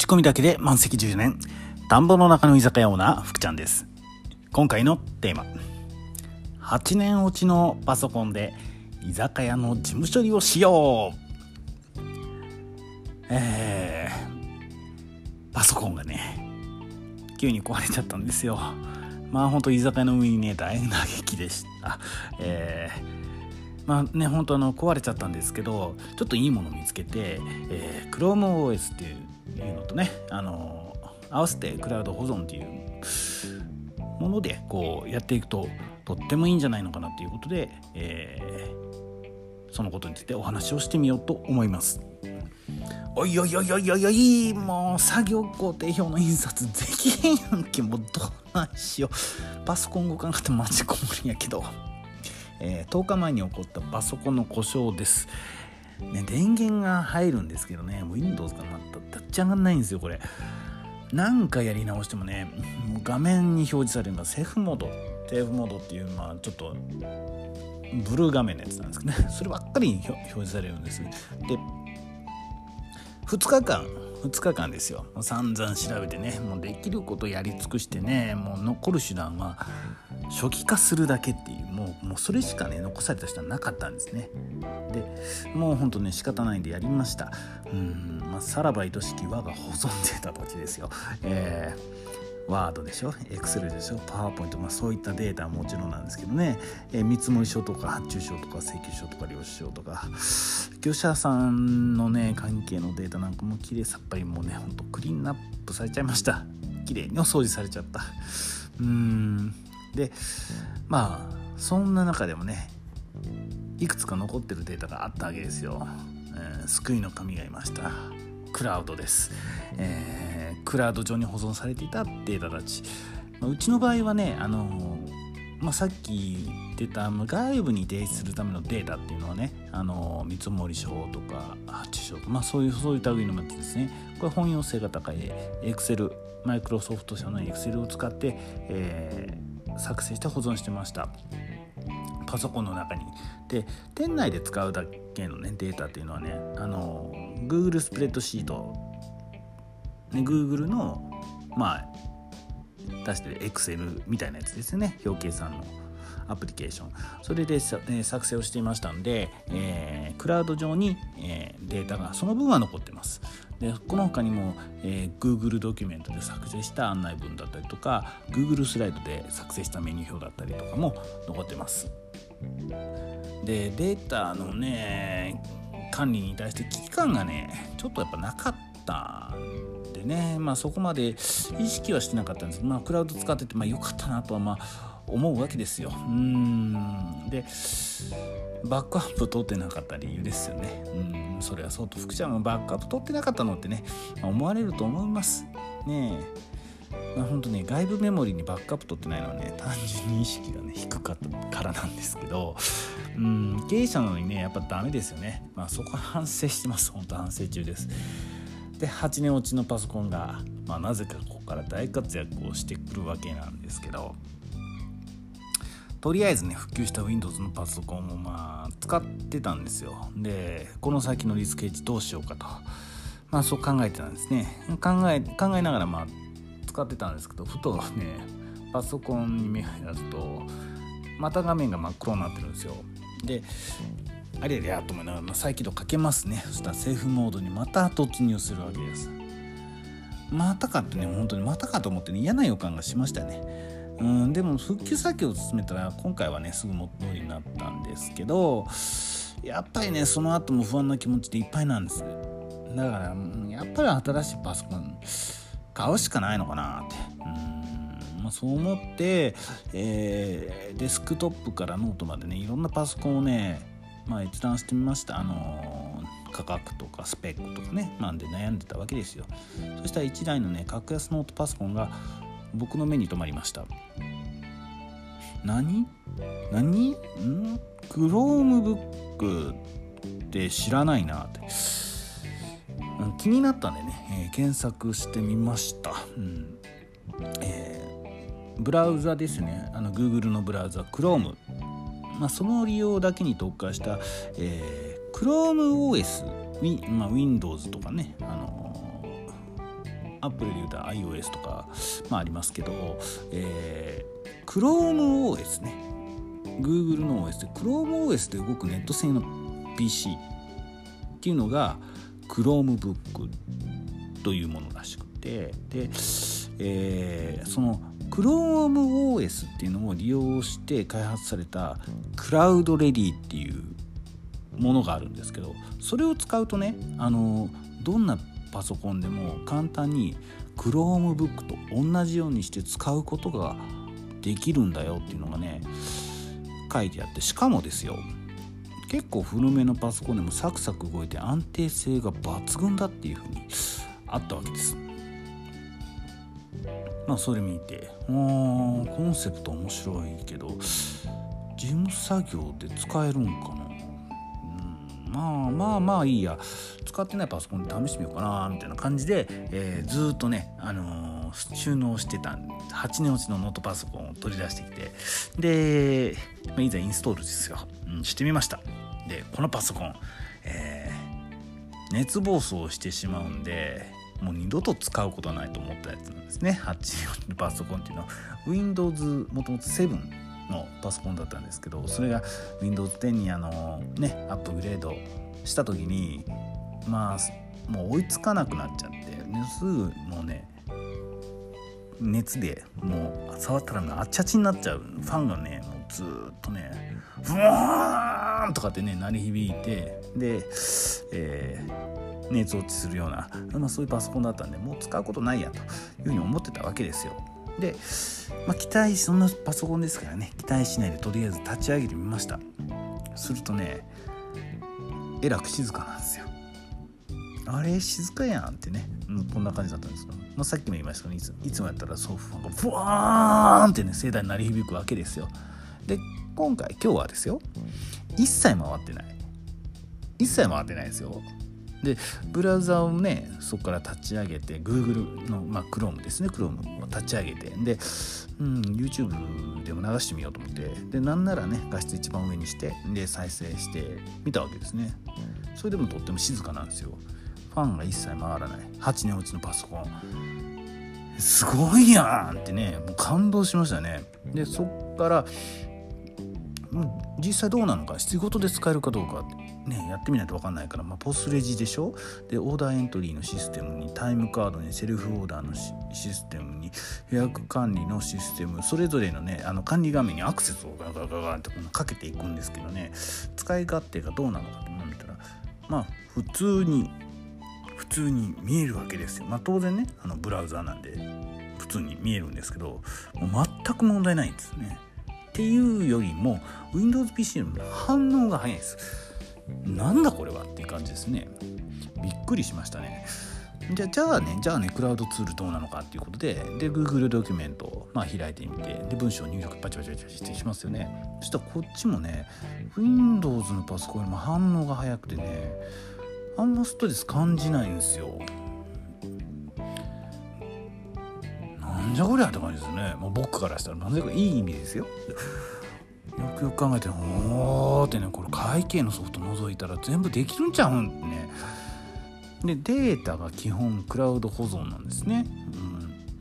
ち込みだけで満席10年。田んぼの中の居酒屋オーナー福ちゃんです。今回のテーマ。8年落ちのパソコンで居酒屋の事務処理をしよう。えー、パソコンがね急に壊れちゃったんですよ。まあほんと居酒屋の上にね大打撃でした。えーまあね本当あの壊れちゃったんですけどちょっといいもの見つけて、えー、ChromeOS っていういうのとねあの合わせてクラウド保存っていうものでこうやっていくととってもいいんじゃないのかなっていうことで、えー、そのことについてお話をしてみようと思います。おいおいおいおいおいおいもう作業工程表の印刷 できへんやんけ。もうどうなんしよう。パソコン動かなくてマジこもりやけど、えー、10日前に起こったパソコンの故障です。ね電源が入るんですけどね Windows がまた立ち上がんないんですよこれ。何回やり直してもねもう画面に表示されるのがセーフモードセーフモードっていうまあちょっとブルー画面のやつなんですけどね。そればっかりに表示されるんですで2日間2日間ですよ。散々調べてねもうできることやり尽くしてねもう残る手段は初期化するだけっていうもうもうそれしかね残された人はなかったんですね。でもうほんとね仕方ないんでやりました。うんまあさらば愛しき我が保存データたちですよ。えーワードでしょ、エクセルでしょ、パワーポイント、まあ、そういったデータはもちろんなんですけどね、えー、見積書とか発注書とか請求書とか領収書とか、業者さんのね、関係のデータなんかも綺麗さっぱりもうね、ほんとクリーンアップされちゃいました。綺麗にお掃除されちゃった。うーん。で、まあ、そんな中でもね、いくつか残ってるデータがあったわけですよ。えー、救いの神がいました。クラウドです。えークラウド上に保存されていたデータたち、まあ、うちの場合はねあのまあ、さっき言ってた外部に提出するためのデータっていうのはねあの見積書とか発注書とか、まあ、そういうそういう類のやつですねこれ本用性が高い Excel マイクロソフト社の Excel を使って、えー、作成して保存してました。パソコンの中に。で店内で使うだけのねデータっていうのはねあの Google スプレッドシート。ね、Google のまあ出してる XM みたいなやつですね。表計算の。アプリケーションそれで、えー、作成をしていましたんで、えー、クラウド上に、えー、データがその分は残ってます。でこの他にも、えー、Google ドキュメントで作成した案内文だったりとか Google スライドで作成したメニュー表だったりとかも残ってます。でデータのね管理に対して危機感がねちょっとやっぱなかったんでね、まあ、そこまで意識はしてなかったんです。けど、まあ、クラウド使ってて、まあ、よかったなとはまあ思うわけですよ。うんでバックアップ取ってなかった理由ですよね。うんそれはそうと福ちゃんがバックアップ取ってなかったのってね、まあ、思われると思います。ねえ。まあ、本当ね外部メモリにバックアップ取ってないのはね単純に意識がね低かったからなんですけどうん経営者なのにねやっぱダメですよねまあそこは反省してます本当反省中ですで8年落ちのパソコンが、まあ、なぜかここから大活躍をしてくるわけなんですけどとりあえずね復旧した Windows のパソコンをまあ使ってたんですよ。でこの先のリスクエッジどうしようかと。まあそう考えてたんですね。考え考えながらまあ使ってたんですけどふとねパソコンに目をやるとまた画面が真っ黒になってるんですよ。であれやと思いながら、ま、再起動かけますね。そしたらセーフモードにまた突入するわけです。またかってね本当にまたかと思ってね嫌な予感がしましたね。うんでも復旧作業を進めたら今回はねすぐ元通りになったんですけどやっぱりねその後も不安な気持ちでいっぱいなんです。だからやっぱり新しいパソコン買うしかないのかなって。うん、まあ、そう思って、えー、デスクトップからノートまでねいろんなパソコンをねまあ、閲覧してみました。あの価格とかスペックとかねなんで悩んでたわけですよ。そしたら1台のね格安ノートパソコンが僕の目に留まりました。何？何？ん？ Chromebook って知らないなって。気になったんでね、えー、検索してみました、うん。えー、ブラウザですね。あの Google のブラウザ Chrome まあ、その利用だけに特化した、えー、ChromeOS、まあ、Windows とかね、アップルで言うと iOS とか、まあ、ありますけど、えー、ChromeOS ね。Google の OS で ChromeOS で動くネット製の PC っていうのが Chromebook というものらしくて。で、えー、その ChromeOS っていうのを利用して開発された CloudReady っていうものがあるんですけどそれを使うとねあのどんなパソコンでも簡単に Chromebook と同じようにして使うことができるんだよっていうのがね書いてあってしかもですよ結構古めのパソコンでもサクサク動いて安定性が抜群だっていうふうにあったわけです。まあそれ見てあコンセプト面白いけど事務作業で使えるんかな、まあまあまあいいや。使ってないパソコンで試してみようかなみたいな感じで、えー、ずっとね、あのー、収納してた8年落ちのノートパソコンを取り出してきて。で、まあ、いざインストールですよ、うん、してみました。でこのパソコン、えー、熱暴走してしまうんでもう二度と使うことはないと思ったやつなんですね。8年落ちのパソコンっていうのは。Windows もともと7のパソコンだったんですけどそれが Windows 10にあのねアップグレードした時にまあもう追いつかなくなっちゃって、すぐもうね熱でもう触ったらあっちゃちになっちゃうファンがねもうずっとねブワーンとかってね鳴り響いてで、えー、熱落ちするような、まあ、そういうパソコンだったんでもう使うことないやというふうに思ってたわけですよ。で、まあ、期待そんなパソコンですからね。期待しないでとりあえず立ち上げてみました。するとねえらく静かなんですよ。あれ静かやんってね、うん、こんな感じだったんですけど、まあ、さっきも言いましたけどいついつもやったらソファがブワーンってね盛大に鳴り響くわけですよ。で今回今日はですよ。一切回ってない。一切回ってないですよ。でブラウザをねそこから立ち上げて Google の、まあ、Chrome ですね。Chrome を立ち上げてで、うん、YouTube でも流してみようと思ってでなんならね画質一番上にしてで再生してみたわけですね。それでもとっても静かなんですよ。ファンが一切回らない。8年落ちのパソコン。すごいやんってねもう感動しましたね。でそっから実際どうなのか仕事で使えるかどうかねやってみないと分かんないから、まあ、ポスレジでしょ？でオーダーエントリーのシステムにタイムカードにセルフオーダーのシステムに予約管理のシステムそれぞれのねあの管理画面にアクセスをガガガガってかけていくんですけどね使い勝手がどうなのかと思ったらまあ普通に普通に見えるわけですよ。まあ、当然ねあのブラウザーなんで普通に見えるんですけどもう全く問題ないんですね。っていうよりも WindowsPC の反応が早いです。なんだこれはっていう感じですね。びっくりしましたね。じゃじゃあね、じゃあね、クラウドツールどうなのかっていうことで、で、Google ドキュメントを、まあ、開いてみて、で、文章入力パチパチパチパチってしますよね。そしたらこっちもね、Windows のパソコンよりも反応が早くてね、あんまストレス感じないんですよ。じゃこりゃって感じですね。もう僕からしたら、なんでかい？い意味ですよ。よくよく考えておーってねこれ会計のソフト覗いたら全部できるんちゃうんってね。でデータが基本クラウド保存なんですね、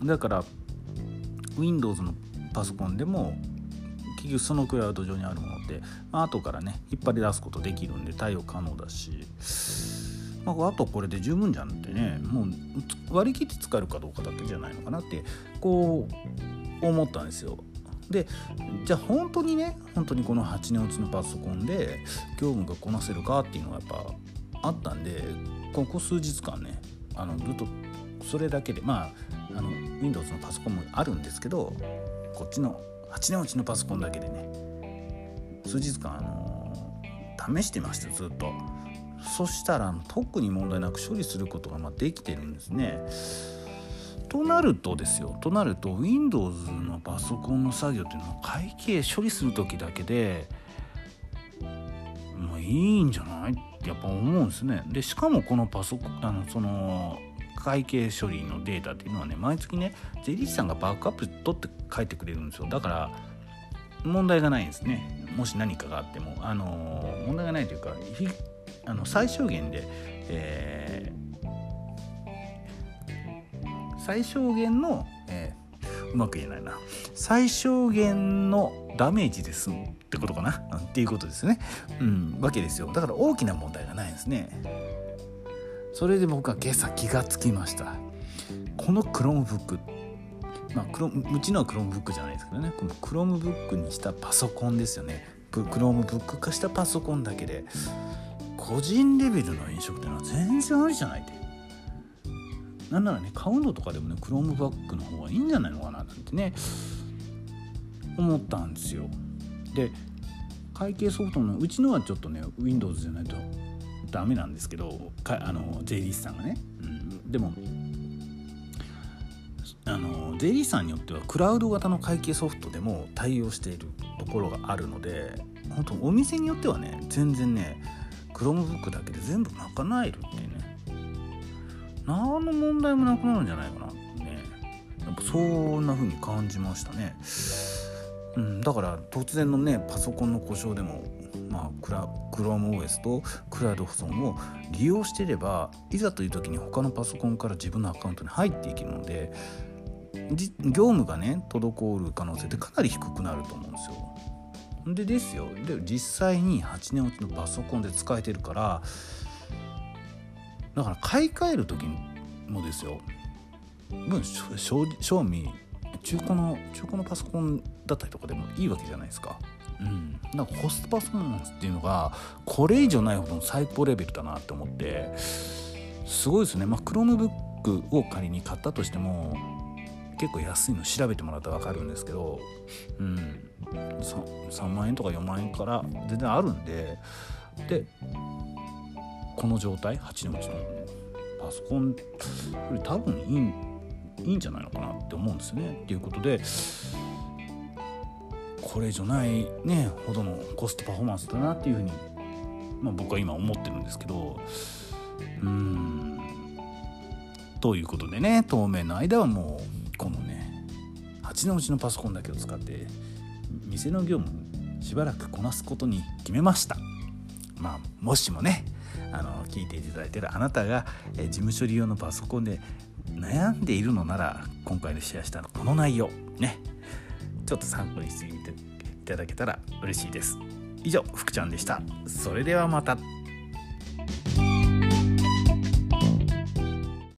うん、だから Windows のパソコンでも結局そのクラウド上にあるもので、まあ後からね引っ張り出すことできるんで対応可能だし、まあ、あとこれで十分じゃんってねもう割り切って使えるかどうかだけじゃないのかなってこう思ったんですよ。でじゃあ本当にね本当にこの8年落ちのパソコンで業務がこなせるかっていうのがやっぱあったんでここ数日間ねあのずっとそれだけでまああの Windows のパソコンもあるんですけどこっちの8年落ちのパソコンだけでね数日間あの試してましたずっと。そしたら特に問題なく処理することがまできてるんですね。となるとですよ。となると Windows のパソコンの作業っていうのは会計処理する時だけでまあいいんじゃない？ってやっぱ思うんですね。でしかもこのパソコンあのその会計処理のデータっていうのはね毎月ね税理士さんがバックアップ取って書いてくれるんですよ。だから問題がないんですね。もし何かがあっても。あの問題がないというかあの最小限で、えー最小限の、えー、うまく言えないな。最小限のダメージで済むってことかな、うん、っていうことですね、うん、わけですよ。だから大きな問題がないんですね。それで僕は今朝気がつきました。この Chromebook まあ、クロうちのは Chromebook じゃないですけどね。この Chromebook にしたパソコンですよね。 Chromebook 化したパソコンだけで。個人レベルの飲食ってのは全然ありじゃないってなんならね買うのとかでもねクロームバッグの方がいいんじゃないのかななんてね思ったんですよ。で会計ソフトのうちのはちょっとね Windows じゃないとダメなんですけどかあの税理士さんがね、うん、でもあの税理士さんによってはクラウド型の会計ソフトでも対応しているところがあるので本当お店によってはね全然ね Chromebook だけで全部賄えるってね。何の問題もなくなるんじゃないかなってね。やっぱそんな風に感じましたね、うん、だから突然のねパソコンの故障でもまあ、クラ ChromeOS とクラウド保存を利用していればいざという時に他のパソコンから自分のアカウントに入っていけるので業務がね滞る可能性ってかなり低くなると思うんですよ。でですよ。で実際に8年落ちのパソコンで使えてるからだから買い替える時もですよ。賞味中古の中古のパソコンだったりとかでもいいわけじゃないですか。うん、だからコストパフォーマンスっていうのがこれ以上ないほどの最高レベルだなって思ってすごいですね。まあ Chromebook を仮に買ったとしても結構安いの調べてもらったら分かるんですけど、うん、3, 3万円とか4万円から全然あるんででこの状態？8のうちのパソコンより多分いいいいんじゃないのかなって思うんですね。っていうことでこれ以上ないねほどのコストパフォーマンスだなっていうふうに、まあ、僕は今思ってるんですけどうんということでね当面の間はもう8のうちのパソコンだけを使って店の業務しばらくこなすことに決めました。まあもしもねあの聞いていただいてるあなたが、え事務処理用のパソコンで悩んでいるのなら今回でシェアしたこの内容ね。ちょっと参考にしていただけたら嬉しいです。以上福ちゃんでした。それではまた。